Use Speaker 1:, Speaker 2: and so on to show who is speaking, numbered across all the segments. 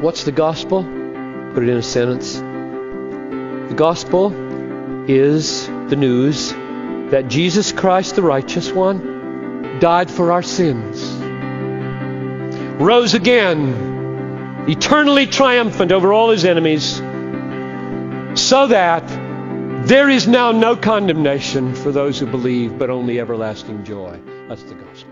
Speaker 1: What's the gospel? Put it in a sentence. The gospel is the news that Jesus Christ, the righteous one, died for our sins, rose again, eternally triumphant over all his enemies, so that there is now no condemnation for those who believe, but only everlasting joy. That's the gospel.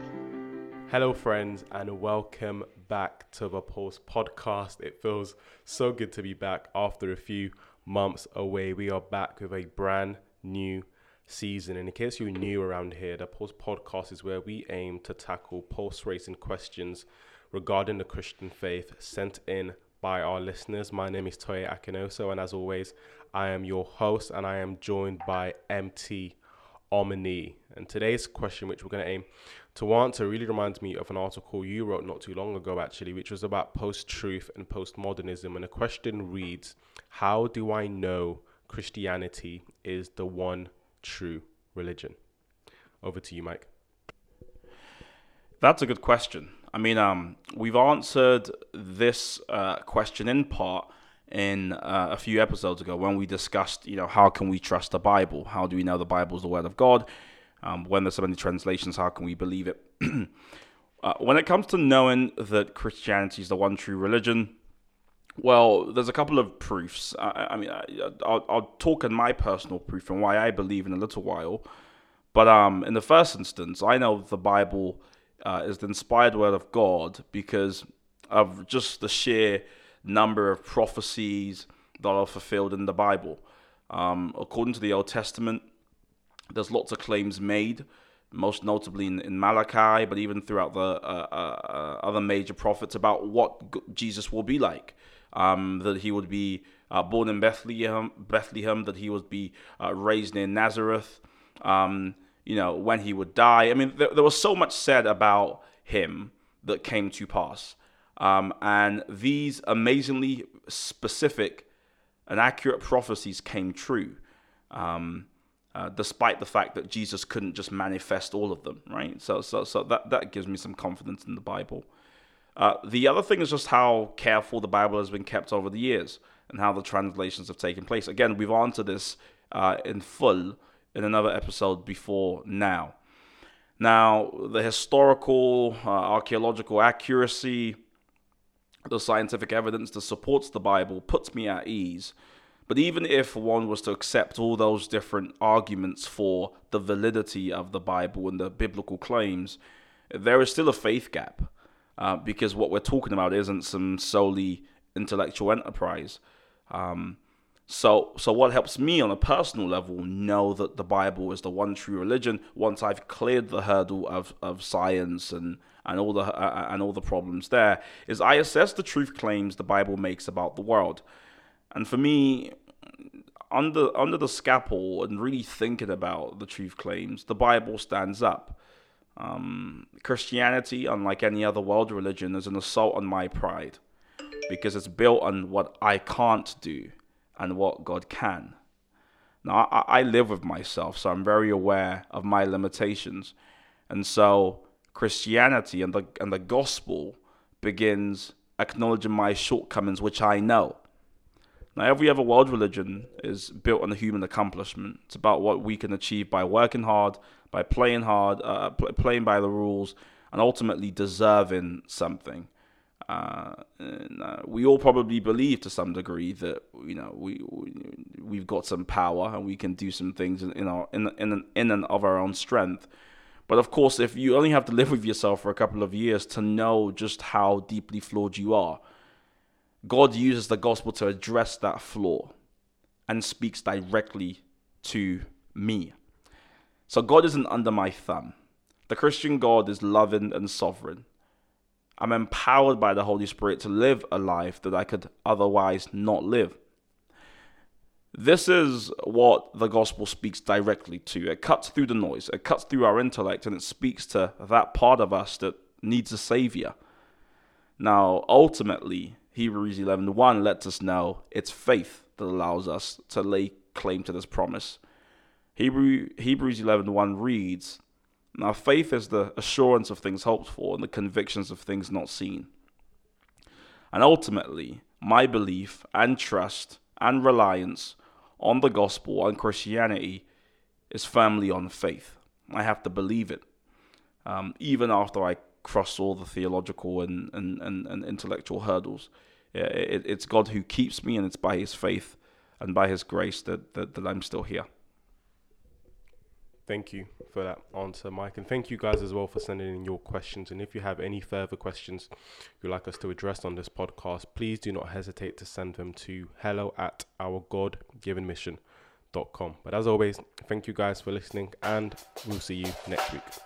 Speaker 2: Hello, friends, and welcome back to the Pulse podcast. It feels so good to be back after a few months away. We are back with a brand new season. And in case you're new around here, the Pulse podcast is where we aim to tackle pulse racing questions regarding the Christian faith sent in by our listeners. My name is Toye Akinoso, and as always, I am your host, and I am joined by MT Omni. And today's question, which we're going to aim to answer, really reminds me of an article you wrote not too long ago, actually, which was about post truth and postmodernism. And the question reads How do I know Christianity is the one true religion? Over to you, Mike.
Speaker 3: That's a good question. I mean, um, we've answered this uh, question in part in uh, a few episodes ago when we discussed, you know, how can we trust the Bible? How do we know the Bible is the Word of God? Um, when there's so many translations, how can we believe it? uh, when it comes to knowing that Christianity is the one true religion, well, there's a couple of proofs. I, I mean, I, will I'll talk in my personal proof and why I believe in a little while. But um, in the first instance, I know the Bible uh, is the inspired word of God because of just the sheer number of prophecies that are fulfilled in the Bible. Um, according to the Old Testament, there's lots of claims made, most notably in, in Malachi, but even throughout the uh, uh, other major prophets about what Jesus will be like. Um, that he would be uh, born in Bethlehem, Bethlehem, that he would be uh, raised near Nazareth. Um, you know when he would die. I mean, there, there was so much said about him that came to pass. Um, and these amazingly specific and accurate prophecies came true, um, uh, despite the fact that Jesus couldn't just manifest all of them, right? So, so, so that, that gives me some confidence in the Bible. Uh, the other thing is just how careful the Bible has been kept over the years and how the translations have taken place. Again, we've answered this uh, in full in another episode before now. Now, the historical, uh, archaeological accuracy, the scientific evidence that supports the Bible puts me at ease. But even if one was to accept all those different arguments for the validity of the Bible and the biblical claims, there is still a faith gap uh, because what we're talking about isn't some solely intellectual enterprise. Um, so, so what helps me on a personal level know that the Bible is the one true religion once I've cleared the hurdle of, of science and and all the uh, uh, and all the problems there is I assess the truth claims the Bible makes about the world, and for me, under under the scalpel and really thinking about the truth claims, the Bible stands up. Um, Christianity, unlike any other world religion, is an assault on my pride because it's built on what I can't do and what God can. Now, I, I live with myself, so I'm very aware of my limitations. And so Christianity and the and the gospel begins acknowledging my shortcomings, which I know. Now, every other world religion is built on the human accomplishment. It's about what we can achieve by working hard, by playing hard, uh, playing by the rules, and ultimately deserving something. Uh, and, uh, we all probably believe to some degree that you know we, we have got some power and we can do some things in, in our in in in and of our own strength. But of course, if you only have to live with yourself for a couple of years to know just how deeply flawed you are, God uses the gospel to address that flaw and speaks directly to me. So God isn't under my thumb. The Christian God is loving and sovereign. I'm empowered by the Holy Spirit to live a life that I could otherwise not live. This is what the gospel speaks directly to. It cuts through the noise, it cuts through our intellect, and it speaks to that part of us that needs a savior. Now, ultimately, Hebrews 11:1 lets us know it's faith that allows us to lay claim to this promise. Hebrew, Hebrews 11:1 reads, "Now faith is the assurance of things hoped for and the convictions of things not seen." And ultimately, my belief and trust and reliance on the gospel and Christianity is firmly on faith. I have to believe it. Um, even after I cross all the theological and, and, and, and intellectual hurdles, it, it's God who keeps me, and it's by His faith and by His grace that, that, that I'm still here.
Speaker 2: Thank you for that answer, Mike. And thank you guys as well for sending in your questions. And if you have any further questions you'd like us to address on this podcast, please do not hesitate to send them to hello at our God given mission.com. But as always, thank you guys for listening, and we'll see you next week.